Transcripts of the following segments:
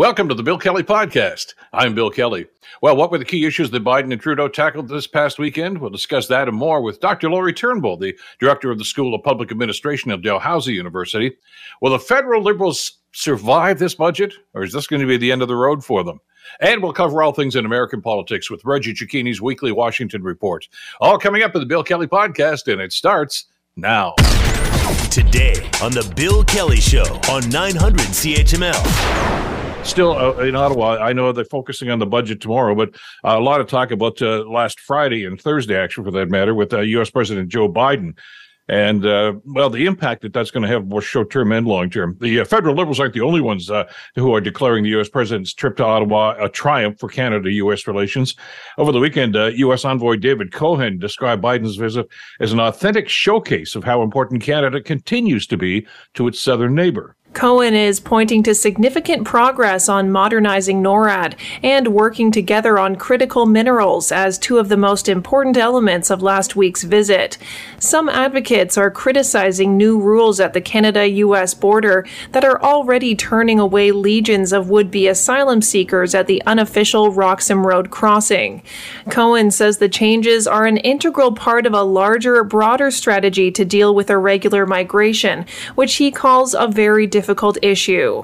Welcome to the Bill Kelly Podcast. I'm Bill Kelly. Well, what were the key issues that Biden and Trudeau tackled this past weekend? We'll discuss that and more with Dr. Lori Turnbull, the director of the School of Public Administration at Dalhousie University. Will the federal liberals survive this budget, or is this going to be the end of the road for them? And we'll cover all things in American politics with Reggie Cecchini's weekly Washington report. All coming up in the Bill Kelly Podcast, and it starts now. Today on the Bill Kelly Show on 900 CHML still uh, in Ottawa, I know they're focusing on the budget tomorrow, but uh, a lot of talk about uh, last Friday and Thursday, actually, for that matter, with U.S. Uh, President Joe Biden. And uh, well, the impact that that's going to have both short term and long term. The uh, federal liberals aren't the only ones who are declaring the U.S. president's trip to Ottawa a triumph for Canada U.S. relations. Over the weekend, U.S. envoy David Cohen described Biden's visit as an authentic showcase of how important Canada continues to be to its southern neighbor. Cohen is pointing to significant progress on modernizing NORAD and working together on critical minerals as two of the most important elements of last week's visit. Some advocates are criticizing new rules at the Canada US border that are already turning away legions of would be asylum seekers at the unofficial Roxham Road crossing. Cohen says the changes are an integral part of a larger, broader strategy to deal with irregular migration, which he calls a very difficult difficult issue.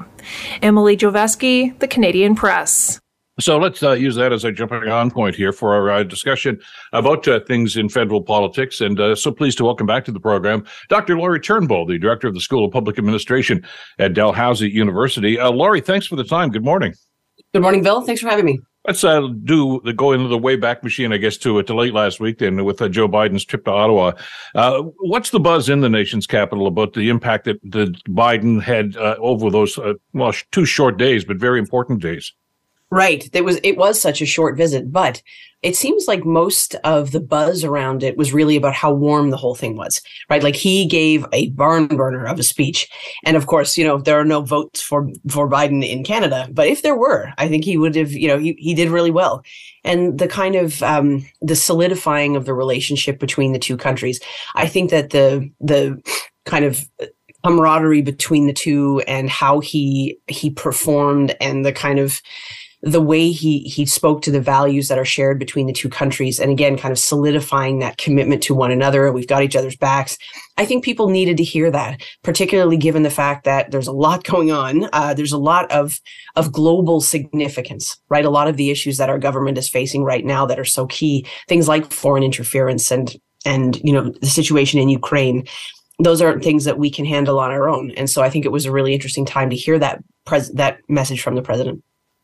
Emily Joveski, The Canadian Press. So let's uh, use that as a jumping on point here for our uh, discussion about uh, things in federal politics. And uh, so pleased to welcome back to the program Dr. Lori Turnbull, the director of the School of Public Administration at Dalhousie University. Uh, Lori, thanks for the time. Good morning. Good morning, Bill. Thanks for having me. Let's uh, do the go into the way back machine, I guess, to to late last week then with uh, Joe Biden's trip to Ottawa. Uh, what's the buzz in the nation's capital about the impact that, that Biden had uh, over those uh, well two short days, but very important days? Right. It was it was such a short visit, but it seems like most of the buzz around it was really about how warm the whole thing was. Right? Like he gave a barn burner of a speech. And of course, you know, there are no votes for for Biden in Canada, but if there were, I think he would have, you know, he he did really well. And the kind of um the solidifying of the relationship between the two countries. I think that the the kind of camaraderie between the two and how he he performed and the kind of the way he he spoke to the values that are shared between the two countries and again kind of solidifying that commitment to one another we've got each other's backs. I think people needed to hear that particularly given the fact that there's a lot going on. Uh, there's a lot of of global significance right? A lot of the issues that our government is facing right now that are so key things like foreign interference and and you know the situation in ukraine those aren't things that we can handle on our own. And so i think it was a really interesting time to hear that pres- that message from the president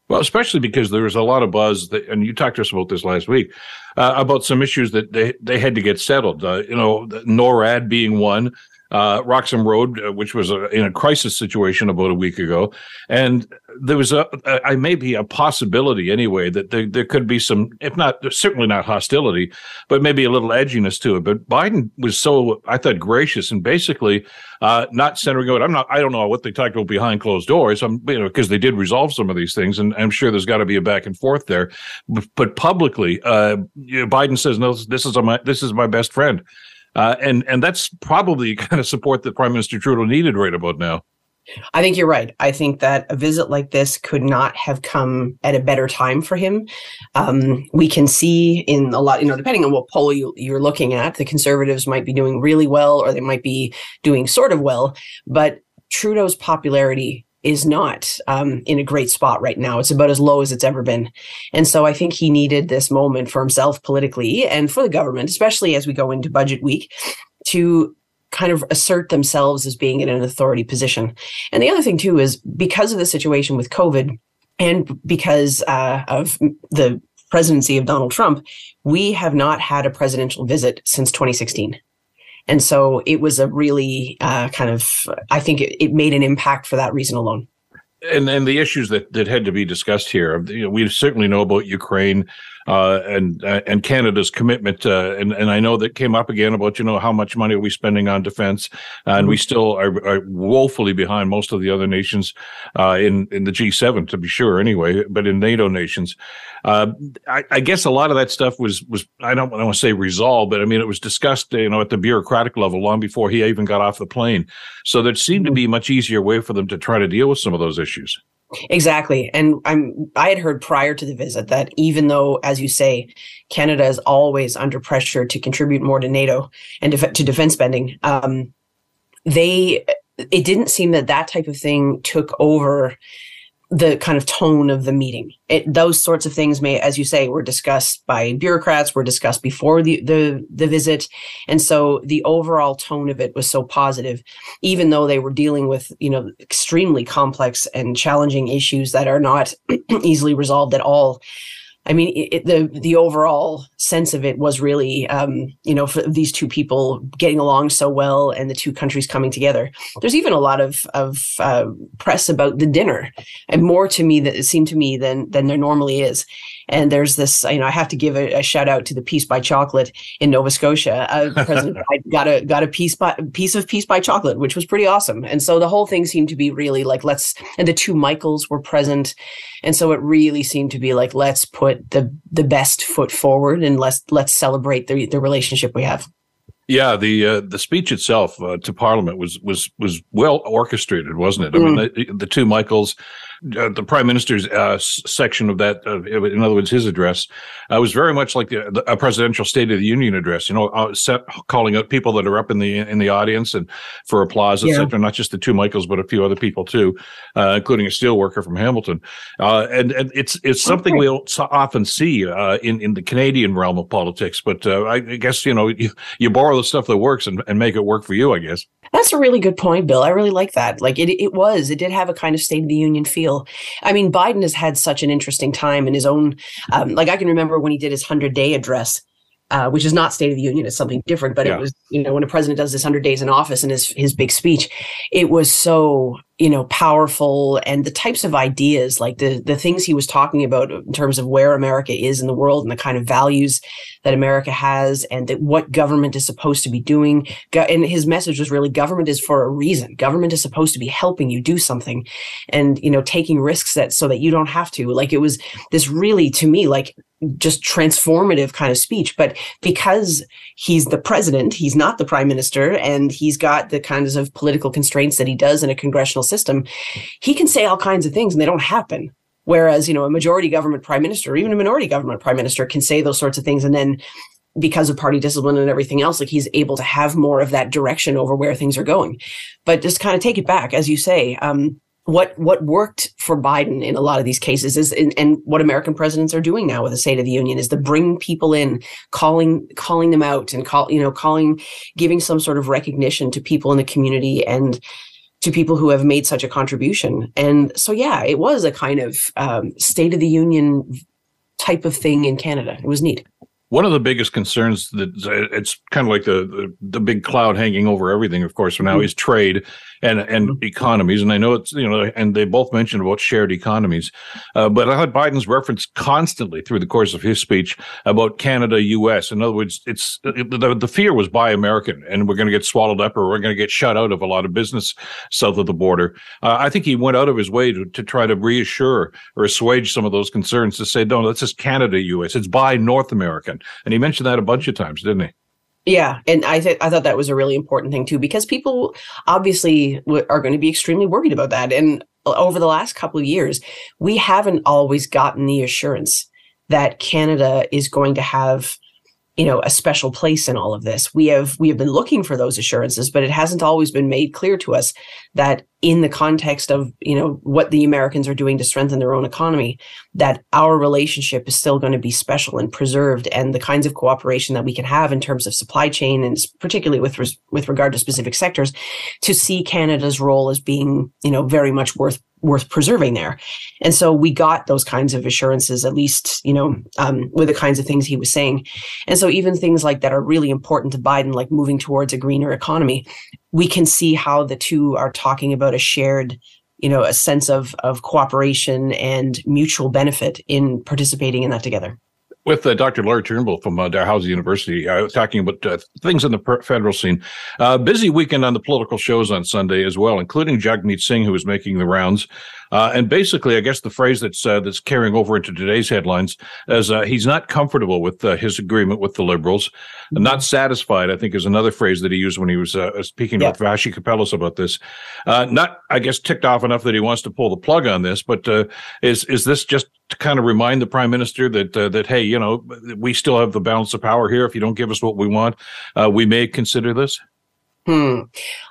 well, especially because there was a lot of buzz, that, and you talked to us about this last week, uh, about some issues that they, they had to get settled. Uh, you know, NORAD being one, uh, Roxham Road, uh, which was a, in a crisis situation about a week ago, and there was a, a, a maybe a possibility anyway that there, there could be some, if not certainly not hostility, but maybe a little edginess to it. But Biden was so I thought gracious and basically uh, not centering out. I'm not. I don't know what they talked about behind closed doors. I'm you know because they did resolve some of these things, and I'm sure there's got to be a back and forth there. But publicly, uh, you know, Biden says no. This is my this is my best friend. Uh, and and that's probably kind of support that Prime Minister Trudeau needed right about now. I think you're right. I think that a visit like this could not have come at a better time for him. Um, we can see in a lot, you know, depending on what poll you, you're looking at, the conservatives might be doing really well or they might be doing sort of well. But Trudeau's popularity is not um, in a great spot right now. It's about as low as it's ever been. And so I think he needed this moment for himself politically and for the government, especially as we go into budget week, to kind of assert themselves as being in an authority position. And the other thing, too, is because of the situation with COVID and because uh, of the presidency of Donald Trump, we have not had a presidential visit since 2016. And so it was a really uh, kind of, I think it, it made an impact for that reason alone and and the issues that that had to be discussed here. You know, we certainly know about Ukraine uh, and uh, and Canada's commitment, uh, and and I know that came up again about you know how much money are we spending on defense, and mm-hmm. we still are, are, woefully behind most of the other nations uh, in in the G7 to be sure anyway, but in NATO nations, uh, I, I, guess a lot of that stuff was was I don't, I don't want to say resolved, but I mean it was discussed you know at the bureaucratic level long before he even got off the plane, so there seemed to mm-hmm. be a much easier way for them to try to deal with some of those issues. Exactly. And I'm I had heard prior to the visit that even though as you say Canada is always under pressure to contribute more to NATO and def- to defense spending um, they it didn't seem that that type of thing took over the kind of tone of the meeting. It, those sorts of things may, as you say, were discussed by bureaucrats, were discussed before the, the, the visit. And so the overall tone of it was so positive, even though they were dealing with, you know, extremely complex and challenging issues that are not easily resolved at all. I mean, it, the the overall sense of it was really, um, you know, for these two people getting along so well and the two countries coming together. There's even a lot of of uh, press about the dinner, and more to me that it seemed to me than than there normally is. And there's this, you know, I have to give a, a shout out to the Peace by Chocolate in Nova Scotia. Uh, President Biden got a got a piece by piece of Peace by Chocolate, which was pretty awesome. And so the whole thing seemed to be really like let's. And the two Michaels were present, and so it really seemed to be like let's put the the best foot forward and let's let's celebrate the the relationship we have. Yeah, the uh, the speech itself uh, to Parliament was was was well orchestrated, wasn't it? I mm. mean, the, the, two Michaels, uh, the Prime Minister's uh, section of that, in other words, his address, uh, was very much like the, the, a presidential State of the Union address. You know, uh, set, calling out people that are up in the in the audience and for applause, etc. Not just the two Michaels, but a few other people too, including a steelworker from Hamilton. and and it's it's something okay. we'll often see in in the Canadian realm of politics. But I guess you know you, you borrow borrow the stuff that works and, and make it work for you, I guess. That's a really good point, Bill. I really like that. Like it, it was, it did have a kind of State of the Union feel. I mean, Biden has had such an interesting time in his own, um, like I can remember when he did his 100 day address uh, which is not State of the Union. It's something different. But yeah. it was, you know, when a president does this 100 days in office and his, his big speech, it was so, you know, powerful. And the types of ideas, like the, the things he was talking about in terms of where America is in the world and the kind of values that America has and that what government is supposed to be doing. And his message was really government is for a reason. Government is supposed to be helping you do something and, you know, taking risks that so that you don't have to. Like it was this really, to me, like just transformative kind of speech. But because he's the president, he's not the prime minister, and he's got the kinds of political constraints that he does in a congressional system, he can say all kinds of things and they don't happen. Whereas, you know, a majority government prime minister, or even a minority government prime minister can say those sorts of things and then because of party discipline and everything else, like he's able to have more of that direction over where things are going. But just kind of take it back, as you say, um, what what worked for Biden in a lot of these cases is and, and what American presidents are doing now with the State of the Union is to bring people in, calling calling them out and call you know calling giving some sort of recognition to people in the community and to people who have made such a contribution. And so yeah, it was a kind of um, State of the Union type of thing in Canada. It was neat. One of the biggest concerns that it's kind of like the, the, the big cloud hanging over everything, of course, for now mm-hmm. is trade and and mm-hmm. economies. And I know it's you know, and they both mentioned about shared economies. Uh, but I had Biden's reference constantly through the course of his speech about Canada, U.S. In other words, it's it, the, the fear was buy American, and we're going to get swallowed up, or we're going to get shut out of a lot of business south of the border. Uh, I think he went out of his way to, to try to reassure or assuage some of those concerns to say, no, this is Canada, U.S. It's buy North American, and he mentioned that a bunch of times, didn't he? Yeah, and I th- I thought that was a really important thing too because people obviously w- are going to be extremely worried about that. And uh, over the last couple of years, we haven't always gotten the assurance that Canada is going to have you know a special place in all of this. We have we have been looking for those assurances but it hasn't always been made clear to us that in the context of you know what the americans are doing to strengthen their own economy that our relationship is still going to be special and preserved and the kinds of cooperation that we can have in terms of supply chain and particularly with res- with regard to specific sectors to see canada's role as being you know very much worth worth preserving there. And so we got those kinds of assurances, at least, you know, um, with the kinds of things he was saying. And so even things like that are really important to Biden, like moving towards a greener economy, we can see how the two are talking about a shared you know a sense of of cooperation and mutual benefit in participating in that together with uh, Dr. Laura Turnbull from uh, Dalhousie University, uh, talking about uh, things in the federal scene. Uh, busy weekend on the political shows on Sunday as well, including Jagmeet Singh, who was making the rounds. Uh, and basically, I guess the phrase that's uh, that's carrying over into today's headlines is he's not comfortable with his agreement with the Liberals, mm-hmm. not satisfied. I think is another phrase that he used when he was speaking yeah. with Vassy Kapelos about this. not, I guess, ticked off enough that he wants to pull the plug on this, but is is this just to kind of remind the prime minister that that hey, you know, we still have the balance of power here. If you don't give us what we want, uh, we may consider this? Hmm.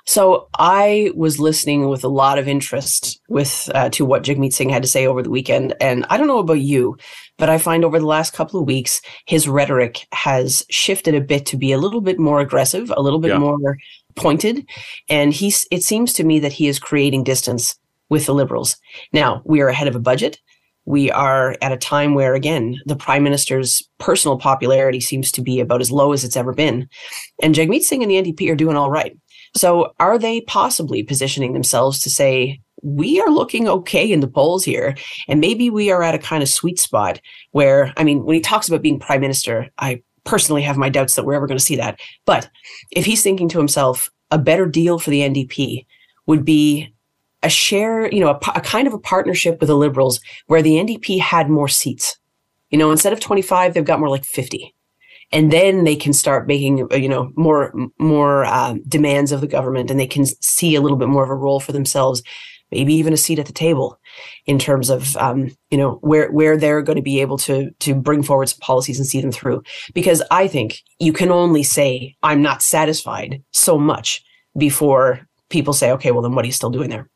So I was listening with a lot of interest with uh, to what Jagmeet Singh had to say over the weekend, and I don't know about you, but I find over the last couple of weeks his rhetoric has shifted a bit to be a little bit more aggressive, a little bit yeah. more pointed, and he's. It seems to me that he is creating distance with the Liberals. Now we are ahead of a budget we are at a time where, again, the prime minister's personal popularity seems to be about as low as it's ever been. And Jagmeet Singh and the NDP are doing all right. So are they possibly positioning themselves to say, we are looking okay in the polls here. And maybe we are at a kind of sweet spot where, I mean, when he talks about being prime minister, I personally have my doubts that we're ever going to see that. But if he's thinking to himself, a better deal for the NDP would be a share, you know, a, a kind of a partnership with the Liberals where the NDP had more seats. You know, instead of 25, they've got more like 50 and then they can start making uh, you know more more uh, demands of the government and they can see a little bit more of a role for themselves maybe even a seat at the table in terms of um, you know where where they're going to be able to to bring forward some policies and see them through. Because i think you can only say i'm not satisfied so much before people say okay well then what are you still doing there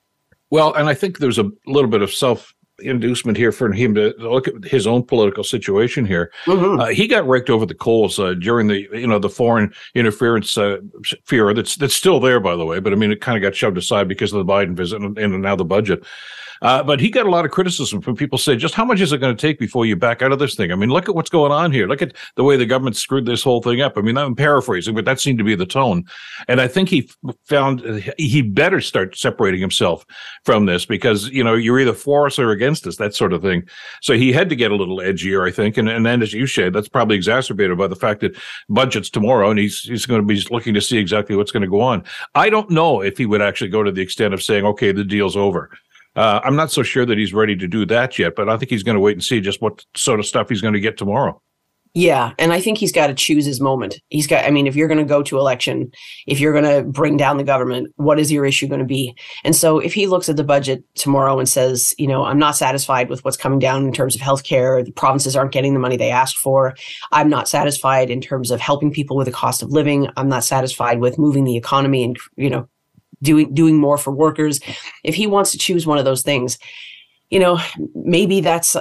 well, and I think there's a little bit of self inducement here for him to look at his own political situation here. Mm-hmm. Uh, he got raked over the coals uh, during the you know the foreign interference uh, fear that's that's still there by the way, but I mean it kind of got shoved aside because of the Biden visit and, and now the budget. Uh, but he got a lot of criticism from people saying, just how much is it going to take before you back out of this thing? I mean, look at what's going on here. Look at the way the government screwed this whole thing up. I mean, I'm paraphrasing, but that seemed to be the tone. And I think he found he better start separating himself from this because, you know, you're either for us or against us, that sort of thing. So he had to get a little edgier, I think. And, and then, as you said, that's probably exacerbated by the fact that budget's tomorrow and he's, he's going to be looking to see exactly what's going to go on. I don't know if he would actually go to the extent of saying, okay, the deal's over. Uh, I'm not so sure that he's ready to do that yet, but I think he's going to wait and see just what sort of stuff he's going to get tomorrow. Yeah, and I think he's got to choose his moment. He's got I mean if you're going to go to election, if you're going to bring down the government, what is your issue going to be? And so if he looks at the budget tomorrow and says, you know, I'm not satisfied with what's coming down in terms of healthcare, the provinces aren't getting the money they asked for. I'm not satisfied in terms of helping people with the cost of living. I'm not satisfied with moving the economy and, you know, doing doing more for workers. If he wants to choose one of those things you know maybe that's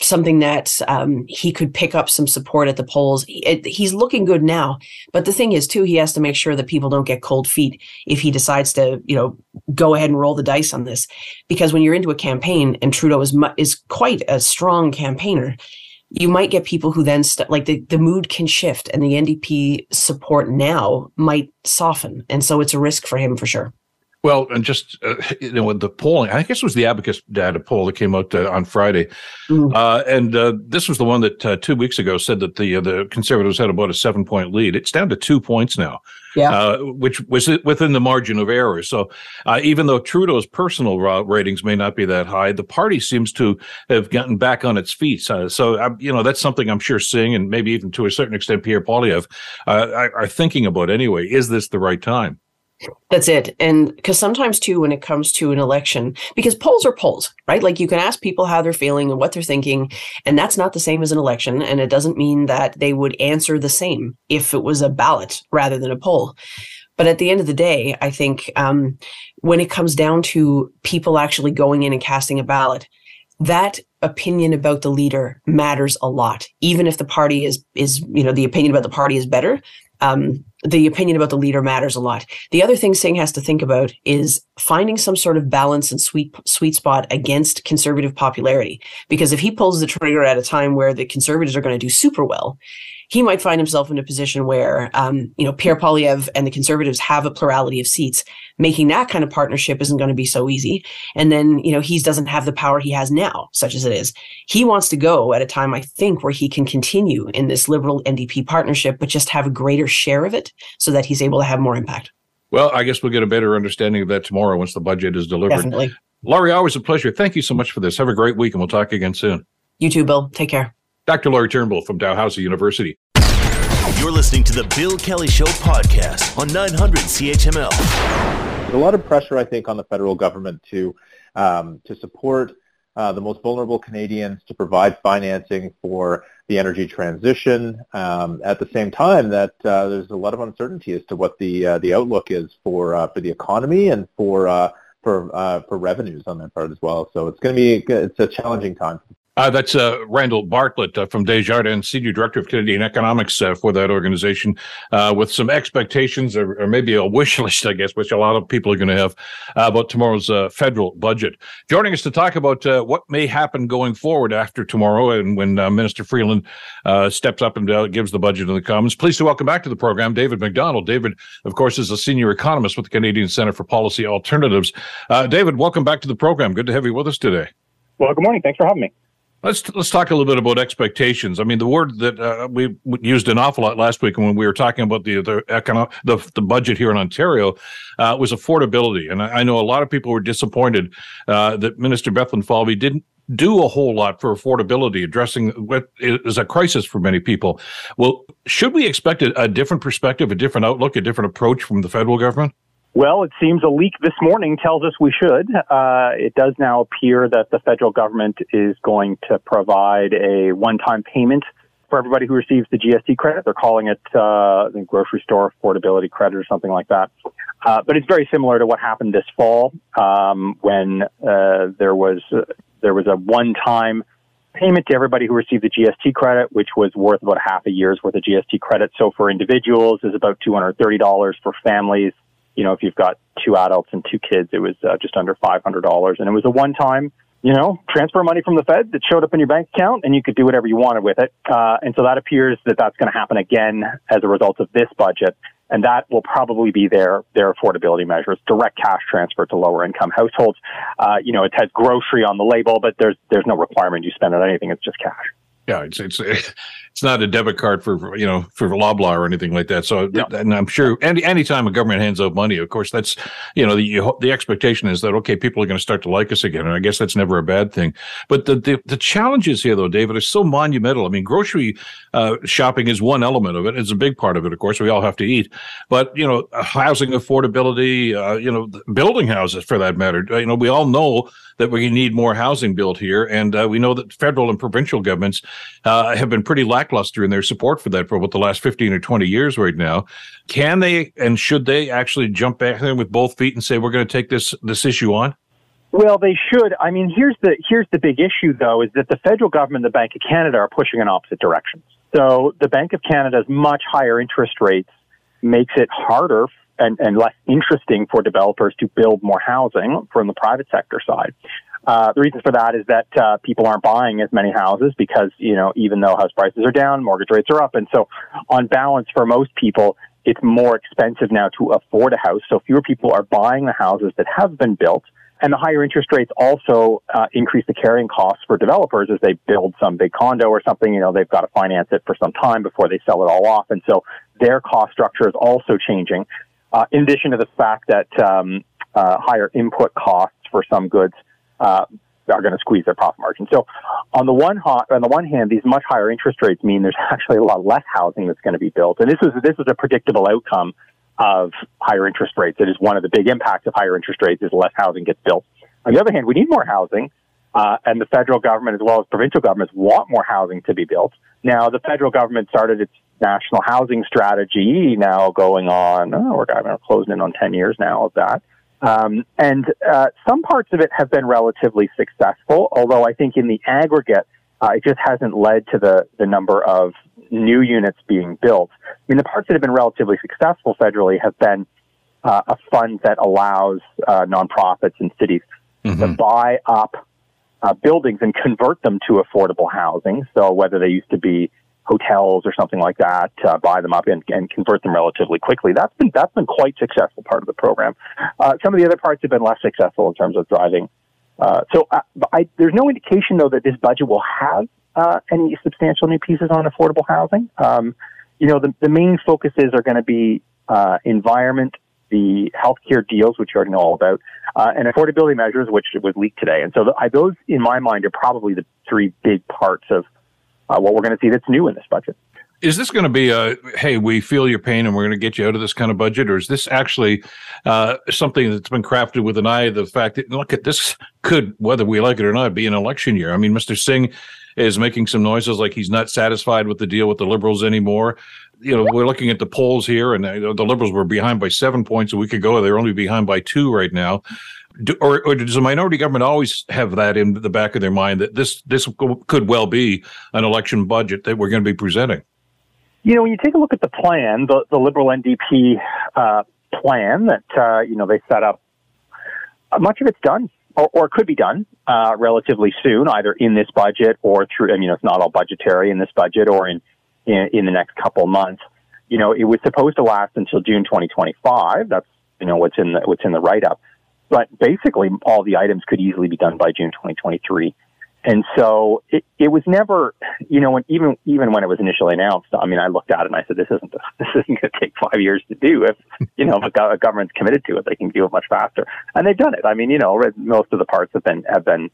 something that um, he could pick up some support at the polls. He's looking good now but the thing is too he has to make sure that people don't get cold feet if he decides to you know go ahead and roll the dice on this. Because when you're into a campaign and trudeau is mu- is quite a strong campaigner you might get people who then st- like the, the mood can shift and the ndp support now might soften. And so it's a risk for him for sure well, and just uh, you know, the polling, I guess it was the Abacus data poll that came out uh, on Friday, mm. uh, and uh, this was the one that uh, two weeks ago said that the uh, the Conservatives had about a seven point lead. It's down to two points now, yeah, which was within the margin of error. So, even though Trudeau's personal ratings may not be that high, the party seems to have gotten back on its feet. so, you know, that's something I'm sure Singh and maybe even to a certain extent Pierre Poilievre are thinking about anyway. Is this the right time? That's it. And because sometimes, too, when it comes to an election, because polls are polls, right? Like you can ask people how they're feeling and what they're thinking, and that's not the same as an election. And it doesn't mean that they would answer the same if it was a ballot rather than a poll. But at the end of the day, I think um, when it comes down to people actually going in and casting a ballot, that opinion about the leader matters a lot. Even if the party is is you know the opinion about the party is better, um, the opinion about the leader matters a lot. The other thing Singh has to think about is finding some sort of balance and sweet sweet spot against conservative popularity. Because if he pulls the trigger at a time where the conservatives are going to do super well, he might find himself in a position where, um, you know, Pierre Poilievre and the Conservatives have a plurality of seats. Making that kind of partnership isn't going to be so easy. And then, you know, he doesn't have the power he has now, such as it is. He wants to go at a time, I think, where he can continue in this Liberal NDP partnership, but just have a greater share of it so that he's able to have more impact. Well, I guess we'll get a better understanding of that tomorrow once the budget is delivered. Definitely. Lori, always a pleasure. Thank you so much for this. Have a great week, and we'll talk again soon. You too, Bill. Take care. Dr. Lori Turnbull from Dalhousie University. You're listening to the Bill Kelly Show podcast on 900 CHML. There's a lot of pressure, I think, on the federal government to um, to support uh, the most vulnerable Canadians, to provide financing for the energy transition. Um, at the same time, that uh, there's a lot of uncertainty as to what the uh, the outlook is for uh, for the economy and for uh, for uh, for revenues on that part as well. So it's going to be it's a challenging time uh, that's uh, Randall Bartlett uh, from Desjardins, Senior Director of Canadian Economics uh, for that organization, uh, with some expectations or, or, maybe a wish list, I guess, which a lot of people are going to have uh, about tomorrow's federal budget. Joining us to talk about what may happen going forward after tomorrow and when Minister Freeland steps up and gives the budget in the Commons. Pleased to welcome back to the program David Macdonald. David, of course, is a senior economist with the Canadian Centre for Policy Alternatives. David, welcome back to the program. Good to have you with us today. Well, good morning. Thanks for having me. Let's let's talk a little bit about expectations. I mean, the word that uh, we used an awful lot last week when we were talking about the the economic the, the budget here in Ontario uh, was affordability, and I, I, know a lot of people were disappointed uh, that Minister Bethlenfalvy didn't do a whole lot for affordability, addressing what is a crisis for many people. Well, should we expect a, a different perspective, a different outlook, a different approach from the federal government? Well, it seems a leak this morning tells us we should. Uh, it does now appear that the federal government is going to provide a one-time payment for everybody who receives the GST credit. They're calling it uh, the grocery store affordability credit or something like that. Uh, but it's very similar to what happened this fall um, when uh, there was uh, there was a one-time payment to everybody who received the GST credit, which was worth about half a year's worth of GST credit. So for individuals, is about two hundred thirty dollars. For families, you know, if you've got two adults and two kids, it was uh, just under $500. And it was a one time, you know, transfer money from the Fed that showed up in your bank account and you could do whatever you wanted with it. Uh, and so that appears that that's going to happen again as a result of this budget. And that will probably be their, their affordability measures, direct cash transfer to lower income households. Uh, you know, it has grocery on the label, but there's, there's no requirement you spend on anything. It's just cash. Yeah, it's it's it's not a debit card for you know for Loblaw or anything like that. So, yeah. and I'm sure any anytime a government hands out money, of course, that's you know the the expectation is that okay, people are going to start to like us again, and I guess that's never a bad thing. But the the, the challenges here, though, David, are so monumental. I mean, grocery uh, shopping is one element of it. It's a big part of it, of course. We all have to eat, but you know, housing affordability, uh, you know, building houses for that matter. You know, we all know that we need more housing built here, and uh, we know that federal and provincial governments uh, have been pretty lackluster in their support for that for about the last 15 or 20 years right now. Can they and should they actually jump back in with both feet and say we're going to take this this issue on? Well, they should. I mean, here's the here's the big issue though is that the federal government and the Bank of Canada are pushing in opposite directions. So the Bank of Canada's much higher interest rates makes it harder and, and less interesting for developers to build more housing from the private sector side. Uh, the reason for that is that uh, people aren't buying as many houses because you know even though house prices are down, mortgage rates are up, and so on balance for most people, it's more expensive now to afford a house. So fewer people are buying the houses that have been built. And the higher interest rates also uh, increase the carrying costs for developers as they build some big condo or something. You know, they've got to finance it for some time before they sell it all off. And so their cost structure is also changing. Uh, in addition to the fact that um, uh, higher input costs for some goods uh, are going to squeeze their profit margin. So, on the one on the one hand, these much higher interest rates mean there's actually a lot less housing that's going to be built, and this is this is a predictable outcome of higher interest rates. It is one of the big impacts of higher interest rates is less housing gets built. On the other hand, we need more housing, uh, and the federal government as well as provincial governments want more housing to be built. Now, the federal government started its national housing strategy now going on. Oh, we're, we're closing in on ten years now of that. Um, and uh, some parts of it have been relatively successful, although I think in the aggregate, uh, it just hasn't led to the, the number of new units being built. I mean, the parts that have been relatively successful federally have been uh, a fund that allows uh, nonprofits and cities mm-hmm. to buy up uh, buildings and convert them to affordable housing. So whether they used to be hotels or something like that, uh, buy them up and, and, convert them relatively quickly. That's been that's been quite successful part of the program. Uh, some of the other parts have been less successful in terms of driving. Uh, so uh, I, there's no indication though that this budget will have uh, any substantial new pieces on affordable housing. Um, you know, the, the main focuses are going to be uh, environment, the healthcare deals, which you already know all about, and affordability measures, which was leaked today. And so the, those, in my mind, are probably the three big parts of uh, what we're going to see that's new in this budget. Is this going to be a hey, we feel your pain and we're going to get you out of this kind of budget, or is this actually uh, something that's been crafted with an eye of the fact that look at this could, whether we like it or not, be an election year? I mean, Mr. Singh is making some noises like he's not satisfied with the deal with the liberals anymore. You know, we're looking at the polls here, and uh, the liberals were behind by seven points a week ago. They're only behind by two right now. Do, or, or, does the minority government always have that in the back of their mind that this this could well be an election budget that we're going to be presenting? You know, when you take a look at the plan, the, the Liberal NDP uh, plan that uh, you know they set up, uh, much of it's done, or, or could be done uh, relatively soon, either in this budget or through. I mean, it's not all budgetary in this budget or in in, in the next couple months. You know, it was supposed to last until June 2025. That's you know what's in the what's in the write up. But basically, all the items could easily be done by June 2023. And so it, it was never, you know, when, even even when it was initially announced, I mean, I looked at it and I said, this isn't this isn't going to take five years to do. If you know if a, government's committed to it, they can do it much faster, and they've done it. I mean, you know, most of the parts have been have been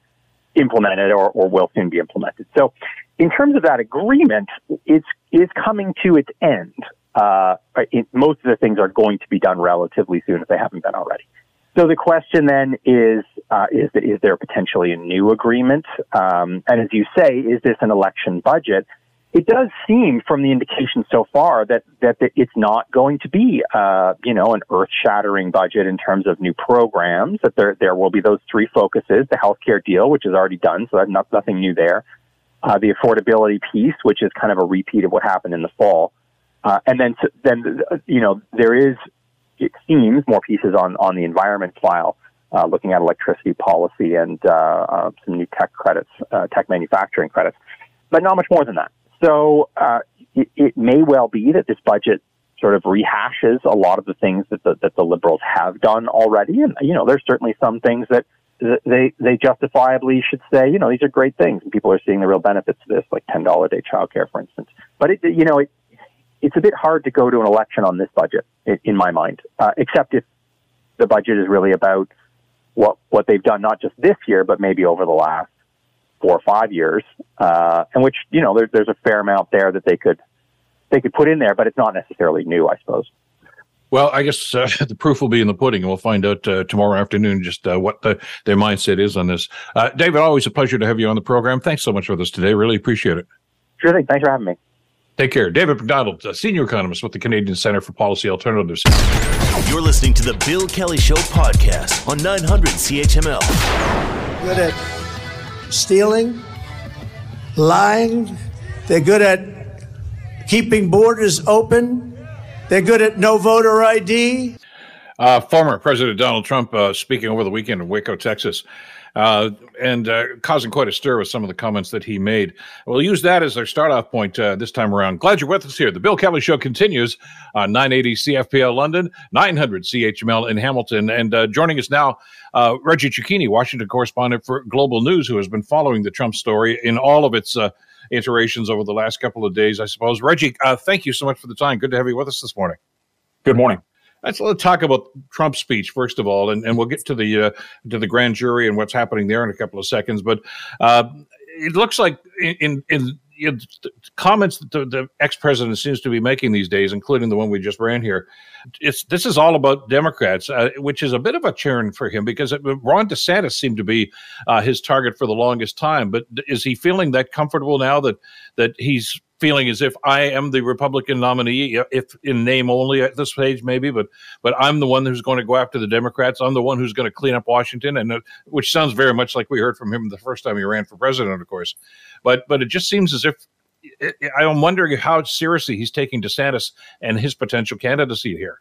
implemented or, or will soon be implemented. So, in terms of that agreement, it's is coming to its end. Uh, it, most of the things are going to be done relatively soon if they haven't been already. So the question then is, uh, is, is there potentially a new agreement? Um, and as you say, is this an election budget? It does seem from the indication so far that, that it's not going to be, uh, you know, an earth-shattering budget in terms of new programs, that there, there will be those three focuses, the healthcare deal, which is already done, so that's not, nothing new there. Uh, the affordability piece, which is kind of a repeat of what happened in the fall. Uh, and then, then, you know, there is it seems, more pieces on, on the environment file, uh, looking at electricity policy and uh, uh, some new tech credits, uh, tech manufacturing credits, but not much more than that. So uh, it, it, may well be that this budget sort of rehashes a lot of the things that the, that the liberals have done already, and you know, there's certainly some things that they they justifiably should say, you know, these are great things, and people are seeing the real benefits of this, like ten dollar day childcare, for instance. But it, you know, it, it's a bit hard to go to an election on this budget, in my mind, uh, except if the budget is really about what what they've done, not just this year, but maybe over the last four or five years, uh, in which you know there, there's a fair amount there that they could they could put in there, but it's not necessarily new, I suppose. Well, I guess uh, the proof will be in the pudding, and we'll find out uh, tomorrow afternoon just uh, what the, their mindset is on this. Uh, David, always a pleasure to have you on the program. Thanks so much for this today. Really appreciate it. Sure thing. Thanks for having me. Take care. David Macdonald, a senior economist with the Canadian Center for Policy Alternatives. You're listening to the Bill Kelly Show podcast on 900 CHML. Good at stealing, lying. They're good at keeping borders open. They're good at no voter ID. Uh, former President Donald Trump uh, speaking over the weekend in Waco, Texas uh, and uh, causing quite a stir with some of the comments that he made. We'll use that as our start off point uh, this time around. Glad you're with us here. The Bill Kelly Show continues on 980 CFPL London, 900 CHML in Hamilton. And uh, joining us now, uh, Reggie Cecchini, Washington correspondent for Global News, who has been following the Trump story in all of its uh, iterations over the last couple of days, I suppose. Reggie, thank you so much for the time. Good to have you with us this morning. Good morning. Let's, let's talk about Trump's speech first of all, and, and we'll get to the uh, to the grand jury and what's happening there in a couple of seconds. But uh, it looks like in in, in comments that the, the ex president seems to be making these days, including the one we just ran here, it's this is all about Democrats, uh, which is a bit of a churn for him because it, Ron DeSantis seemed to be uh, his target for the longest time. But is he feeling that comfortable now that that he's feeling as if I am the Republican nominee, if in name only at this stage, maybe, but but I'm the one who's going to go after the Democrats. I'm the one who's going to clean up Washington, and uh, which sounds very much like we heard from him the first time he ran for president, of course. But but it just seems as if I'm wondering how seriously he's taking DeSantis and his potential candidacy here.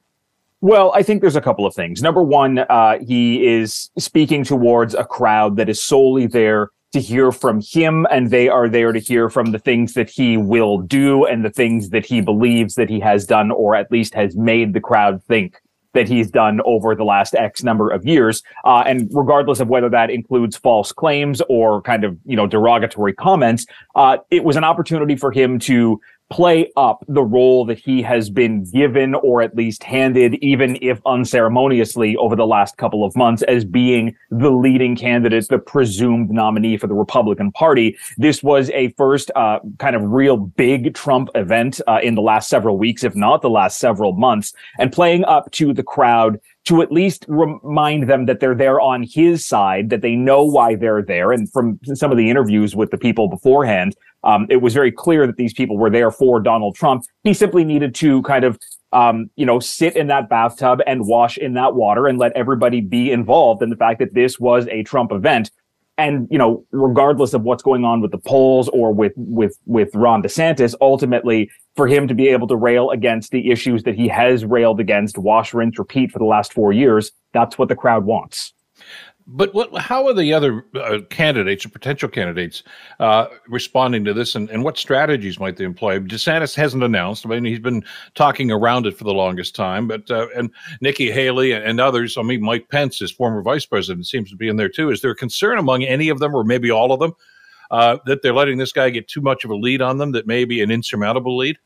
Well, I think there's a couple of things. Number one, uh, he is speaking towards a crowd that is solely there to hear from him and they are there to hear from the things that he will do and the things that he believes that he has done or at least has made the crowd think that he's done over the last X number of years. Uh, and regardless of whether that includes false claims or kind of, you know, derogatory comments, uh, it was an opportunity for him to play up the role that he has been given or at least handed, even if unceremoniously over the last couple of months as being the leading candidate, the presumed nominee for the Republican Party. This was a first uh, kind of real big Trump event uh, in the last several weeks, if not the last several months, and playing up to the crowd to at least remind them that they're there on his side, that they know why they're there. And from some of the interviews with the people beforehand, um, it was very clear that these people were there for Donald Trump. He simply needed to kind of, um, you know, sit in that bathtub and wash in that water and let everybody be involved in the fact that this was a Trump event. And, you know, regardless of what's going on with the polls or with, with, with Ron DeSantis, ultimately for him to be able to rail against the issues that he has railed against, wash, rinse, repeat for the last four years, that's what the crowd wants. But what? How are the other uh, candidates or potential candidates uh, responding to this, and, and what strategies might they employ? DeSantis hasn't announced. I mean, he's been talking around it for the longest time. But uh, and Nikki Haley and others. I mean, Mike Pence, his former vice president, seems to be in there too. Is there concern among any of them, or maybe all of them, uh, that they're letting this guy get too much of a lead on them? That may be an insurmountable lead.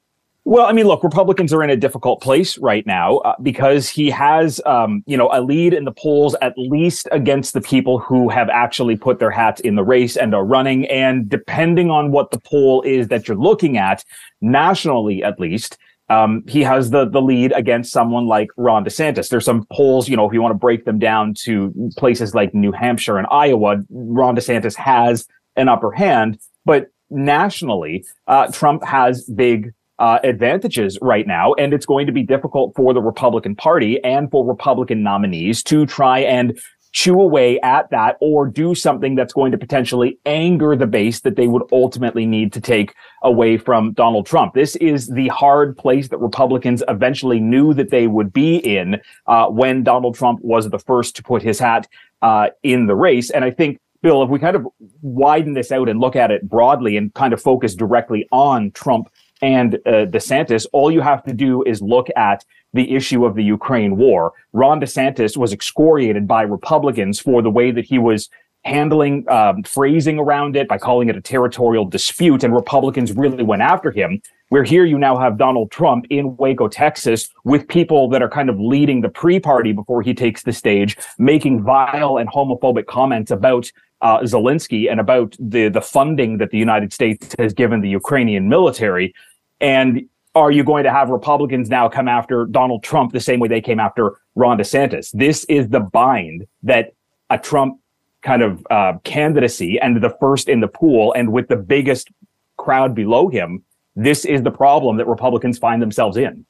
Well, I mean, look, Republicans are in a difficult place right now uh, because he has, um, you know, a lead in the polls at least against the people who have actually put their hats in the race and are running. And depending on what the poll is that you're looking at, nationally at least, um, he has the the lead against someone like Ron DeSantis. There's some polls, you know, if you want to break them down to places like New Hampshire and Iowa, Ron DeSantis has an upper hand, but nationally, uh, Trump has big uh, advantages right now, and it's going to be difficult for the Republican Party and for Republican nominees to try and chew away at that or do something that's going to potentially anger the base that they would ultimately need to take away from Donald Trump. This is the hard place that Republicans eventually knew that they would be in uh, when Donald Trump was the first to put his hat uh, in the race. And I think Bill, if we kind of widen this out and look at it broadly and kind of focus directly on Trump and uh, DeSantis, all you have to do is look at the issue of the Ukraine war. Ron DeSantis was excoriated by Republicans for the way that he was handling um, phrasing around it by calling it a territorial dispute, and Republicans really went after him. Where here you now have Donald Trump in Waco, Texas, with people that are kind of leading the pre-party before he takes the stage, making vile and homophobic comments about uh, Zelensky and about the the funding that the United States has given the Ukrainian military. And are you going to have Republicans now come after Donald Trump the same way they came after Ron DeSantis? This is the bind that a Trump kind of uh, candidacy and the first in the pool and with the biggest crowd below him. This is the problem that Republicans find themselves in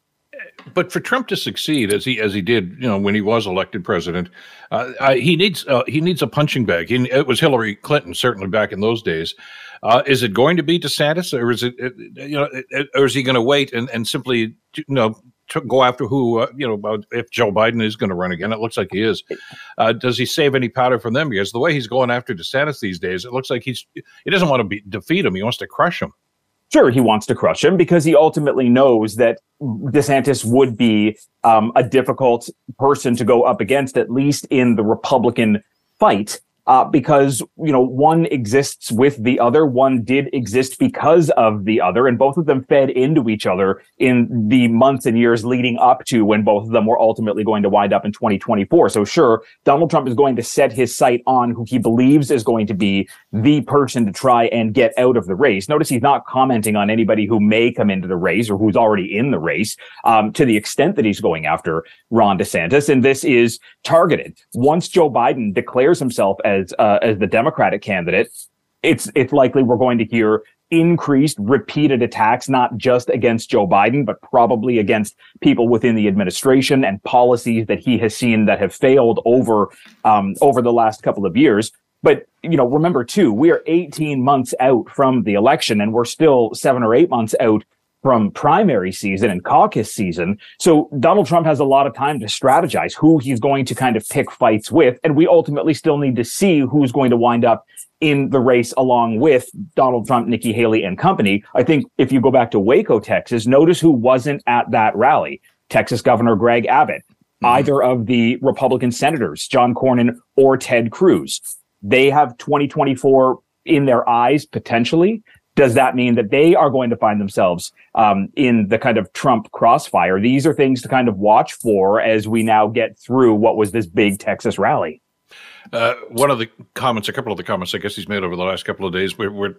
but for Trump to succeed as he as he did, you know, when he was elected president, uh, he needs uh, he needs a punching bag. He, it was Hillary Clinton certainly back in those days. Uh, is it going to be DeSantis, or is it, you know, or is he going to wait and, and simply you know to go after who uh, you know if Joe Biden is going to run again? It looks like he is. Uh, does he save any powder from them? Because the way he's going after DeSantis these days, it looks like he's he doesn't want to be, defeat him. He wants to crush him. Sure, he wants to crush him because he ultimately knows that DeSantis would be um, a difficult person to go up against, at least in the Republican fight uh, because you know one exists with the other, one did exist because of the other, and both of them fed into each other in the months and years leading up to when both of them were ultimately going to wind up in 2024. So sure, Donald Trump is going to set his sight on who he believes is going to be the person to try and get out of the race. Notice he's not commenting on anybody who may come into the race or who's already in the race um, to the extent that he's going after Ron DeSantis, and this is targeted. Once Joe Biden declares himself as as uh, as the Democratic candidate, it's it's likely we're going to hear increased repeated attacks not just against Joe Biden but probably against people within the administration and policies that he has seen that have failed over um, over the last couple of years. But you know remember too we are 18 months out from the election and we're still 7 or 8 months out from primary season and caucus season. So Donald Trump has a lot of time to strategize who he's going to kind of pick fights with. And we ultimately still need to see who's going to wind up in the race along with Donald Trump, Nikki Haley and company. I think if you go back to Waco, Texas, notice who wasn't at that rally. Texas Governor Greg Abbott, mm-hmm. either of the Republican senators, John Cornyn or Ted Cruz. They have 2024 in their eyes potentially does that mean that they are going to find themselves um, in the kind of Trump crossfire? These are things to kind of watch for as we now get through what was this big Texas rally. Uh, one of the comments, a couple of the comments, I guess he's made over the last couple of days, were, were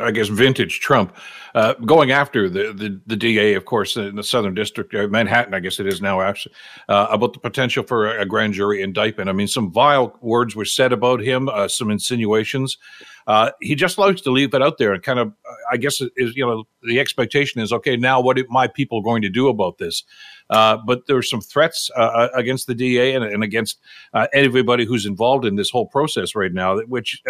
I guess, vintage Trump, uh, going after the, the, the DA, of course, in the Southern District, uh, Manhattan, I guess it is now, actually, uh, about the potential for a, a, grand jury indictment. I mean, some vile words were said about him, uh, some insinuations. Uh, he just likes to leave it out there and kind of, I guess, is you know, the expectation is okay. Now, what are my people going to do about this? Uh, but there are some threats uh, uh against the DA and, and against uh, everybody who's involved in this whole process right now. Which,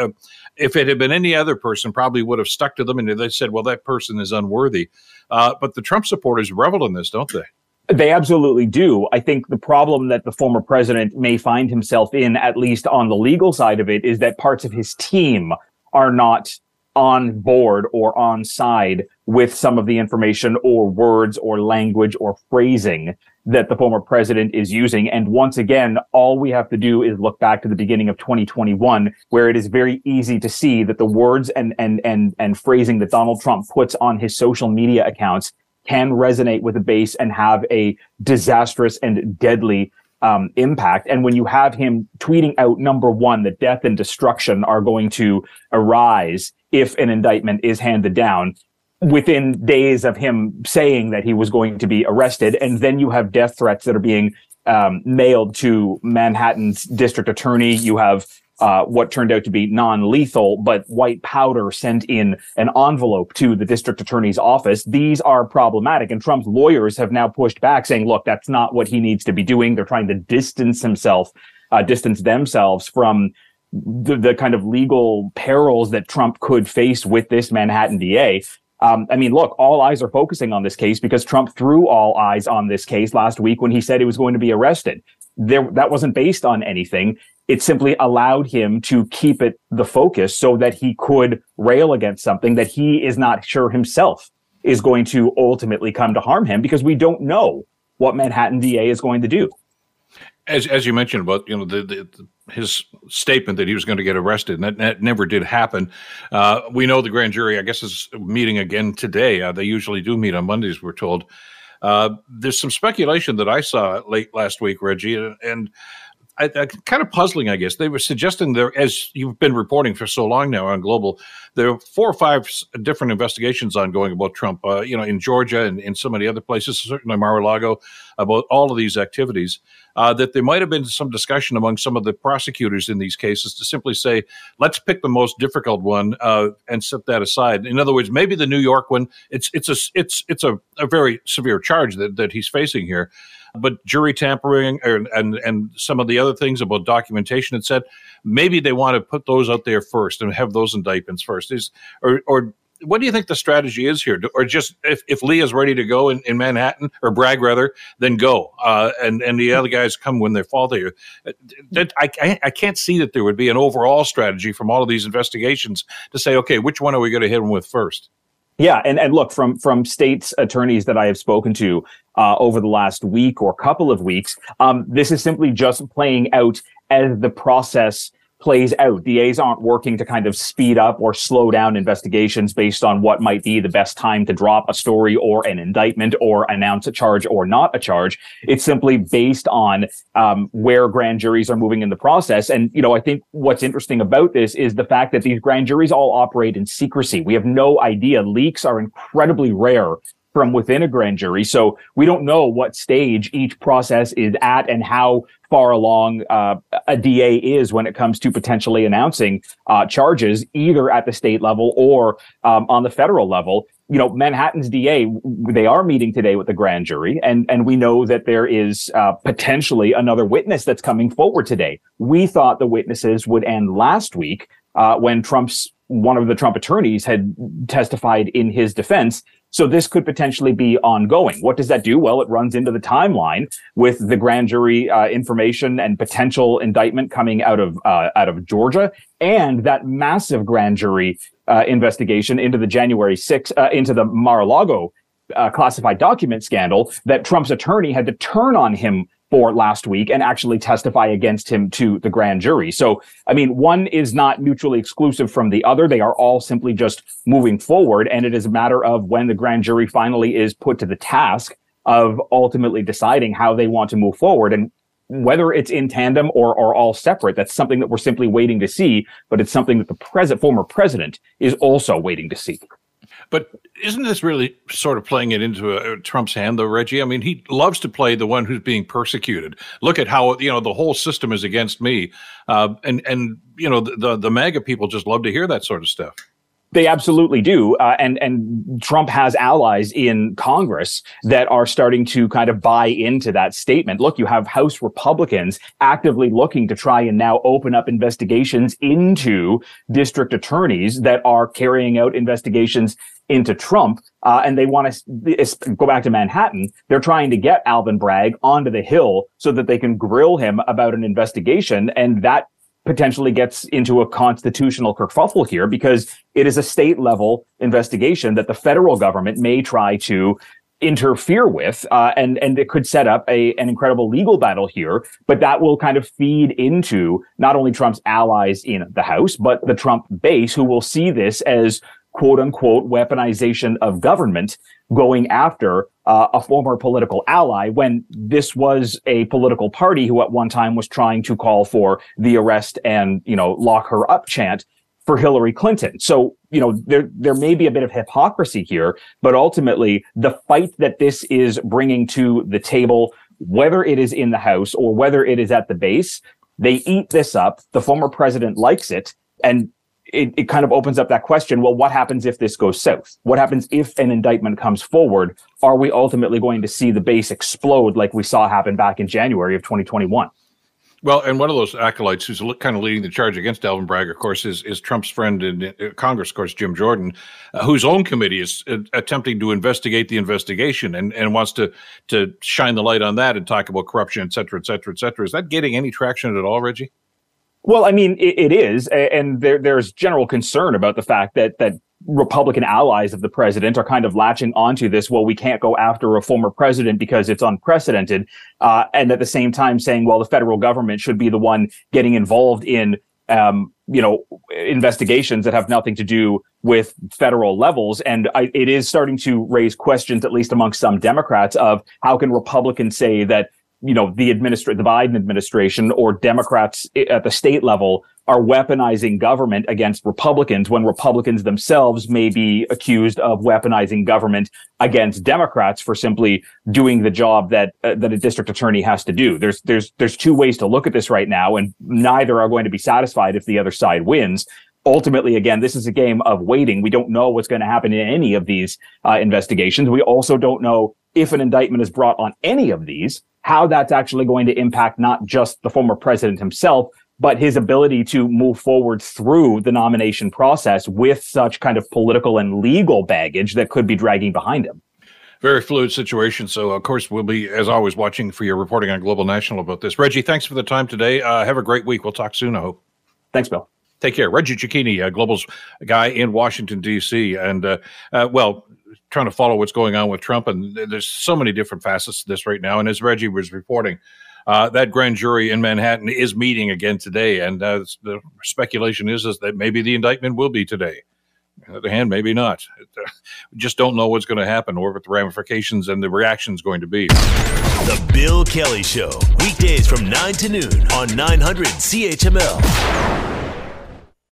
if it had been any other person, probably would have stuck to them and they said, "Well, that person is unworthy." but the Trump supporters revel in this, don't they? They absolutely do. I think the problem that the former president may find himself in, at least on the legal side of it, is that parts of his team are not on board or on side with some of the information or words or language or phrasing that the former president is using. And once again, all we have to do is look back to the beginning of 2021, where it is very easy to see that the words and, and, and, and phrasing that Donald Trump puts on his social media accounts can resonate with the base and have a disastrous and deadly um, impact. And when you have him tweeting out number one, that death and destruction are going to arise if an indictment is handed down within days of him saying that he was going to be arrested. And then you have death threats that are being um, mailed to Manhattan's district attorney. You have uh, what turned out to be non-lethal, but white powder sent in an envelope to the district attorney's office. These are problematic. And Trump's lawyers have now pushed back saying, look, that's not what he needs to be doing. They're trying to distance himself, uh, distance themselves from the, the kind of legal perils that Trump could face with this Manhattan DA. Um, I mean, look, all eyes are focusing on this case because Trump threw all eyes on this case last week when he said he was going to be arrested. There, that wasn't based on anything it simply allowed him to keep it the focus so that he could rail against something that he is not sure himself is going to ultimately come to harm him because we don't know what Manhattan DA is going to do. As, as you mentioned about you know the, the his statement that he was going to get arrested, and that, that never did happen. Uh, we know the grand jury, I guess, is meeting again today. Uh, they usually do meet on Mondays, we're told. Uh, there's some speculation that I saw late last week, Reggie, and, and I, I, kind of puzzling, I guess. They were suggesting there, as you've been reporting for so long now on Global, there are four or five different investigations ongoing about Trump. Uh, you know, in Georgia and in so many other places, certainly Mar-a-Lago, about all of these activities. Uh, that there might have been some discussion among some of the prosecutors in these cases to simply say, let's pick the most difficult one uh, and set that aside. In other words, maybe the New York one, it's it's a it's it's a, a very severe charge that, that he's facing here but jury tampering and, and and some of the other things about documentation, it said maybe they want to put those out there first and have those indictments first. Or or what do you think the strategy is here? Or just if, if Lee is ready to go in, in Manhattan or Bragg rather, then go. Uh, and and the other guys come when they fall there. That I I can't see that there would be an overall strategy from all of these investigations to say, okay, which one are we going to hit them with first? Yeah, and and look from from states attorneys that I have spoken to uh, over the last week or couple of weeks, um, this is simply just playing out as the process plays out. DAs aren't working to kind of speed up or slow down investigations based on what might be the best time to drop a story or an indictment or announce a charge or not a charge. It's simply based on um, where grand juries are moving in the process. And, you know, I think what's interesting about this is the fact that these grand juries all operate in secrecy. We have no idea. Leaks are incredibly rare from within a grand jury. So we don't know what stage each process is at and how far along uh, a DA is when it comes to potentially announcing uh, charges, either at the state level or um, on the federal level. You know, Manhattan's DA, they are meeting today with the grand jury, and, and we know that there is uh, potentially another witness that's coming forward today. We thought the witnesses would end last week uh, when Trump's one of the Trump attorneys had testified in his defense. So this could potentially be ongoing. What does that do? Well, it runs into the timeline with the grand jury uh, information and potential indictment coming out of uh, out of Georgia, and that massive grand jury uh, investigation into the January 6 uh, into the Mar-a-Lago uh, classified document scandal that Trump's attorney had to turn on him for last week and actually testify against him to the grand jury. So, I mean, one is not mutually exclusive from the other. They are all simply just moving forward. And it is a matter of when the grand jury finally is put to the task of ultimately deciding how they want to move forward. And whether it's in tandem or, or all separate, that's something that we're simply waiting to see. But it's something that the present former president is also waiting to see. But isn't this really sort of playing it into a, a Trump's hand, though, Reggie? I mean, he loves to play the one who's being persecuted. Look at how you know the whole system is against me, uh, and and you know the, the the MAGA people just love to hear that sort of stuff. They absolutely do, uh, and and Trump has allies in Congress that are starting to kind of buy into that statement. Look, you have House Republicans actively looking to try and now open up investigations into district attorneys that are carrying out investigations into Trump, uh, and they want to go back to Manhattan. They're trying to get Alvin Bragg onto the Hill so that they can grill him about an investigation, and that potentially gets into a constitutional kerfuffle here because it is a state level investigation that the federal government may try to interfere with, uh, and and it could set up a an incredible legal battle here. But that will kind of feed into not only Trump's allies in the House, but the Trump base, who will see this as quote unquote weaponization of government going after uh, a former political ally when this was a political party who at one time was trying to call for the arrest and, you know, lock her up chant for Hillary Clinton. So, you know, there, there may be a bit of hypocrisy here, but ultimately the fight that this is bringing to the table, whether it is in the House or whether it is at the base, they eat this up. The former president likes it. And it, it kind of opens up that question. Well, what happens if this goes south? What happens if an indictment comes forward? Are we ultimately going to see the base explode like we saw happen back in January of 2021? Well, and one of those acolytes who's kind of leading the charge against Alvin Bragg, of course, is, is Trump's friend in uh, Congress, of course, Jim Jordan, uh, whose own committee is uh, attempting to investigate the investigation and, and wants to to shine the light on that and talk about corruption, et cetera, et cetera, et cetera. Is that getting any traction at all, Reggie? Well, I mean, it, it is, and there, there's general concern about the fact that that Republican allies of the president are kind of latching onto this. Well, we can't go after a former president because it's unprecedented, uh, and at the same time saying, well, the federal government should be the one getting involved in, um, you know, investigations that have nothing to do with federal levels. And I, it is starting to raise questions, at least amongst some Democrats, of how can Republicans say that you know, the administra- the Biden administration or Democrats at the state level are weaponizing government against Republicans when Republicans themselves may be accused of weaponizing government against Democrats for simply doing the job that uh, that a district attorney has to do. There's there's there's two ways to look at this right now and neither are going to be satisfied if the other side wins ultimately, again, this is a game of waiting. We don't know what's going to happen in any of these uh, investigations. We also don't know if an indictment is brought on any of these how that's actually going to impact not just the former president himself, but his ability to move forward through the nomination process with such kind of political and legal baggage that could be dragging behind him. Very fluid situation. So, of course, we'll be, as always, watching for your reporting on Global National about this. Reggie, thanks for the time today. Uh, have a great week. We'll talk soon, I hope. Thanks, Bill. Take care. Reggie Cecchini, uh, Global's guy in Washington, D.C. And, uh, uh, well, trying to follow what's going on with Trump, and there's so many different facets to this right now. And as Reggie was reporting, uh, that grand jury in Manhattan is meeting again today, and uh, the speculation is is that maybe the indictment will be today. On the other hand, maybe not. We just don't know what's going to happen or what the ramifications and the reactions going to be. The Bill Kelly Show, weekdays from 9 to noon on 900 CHML.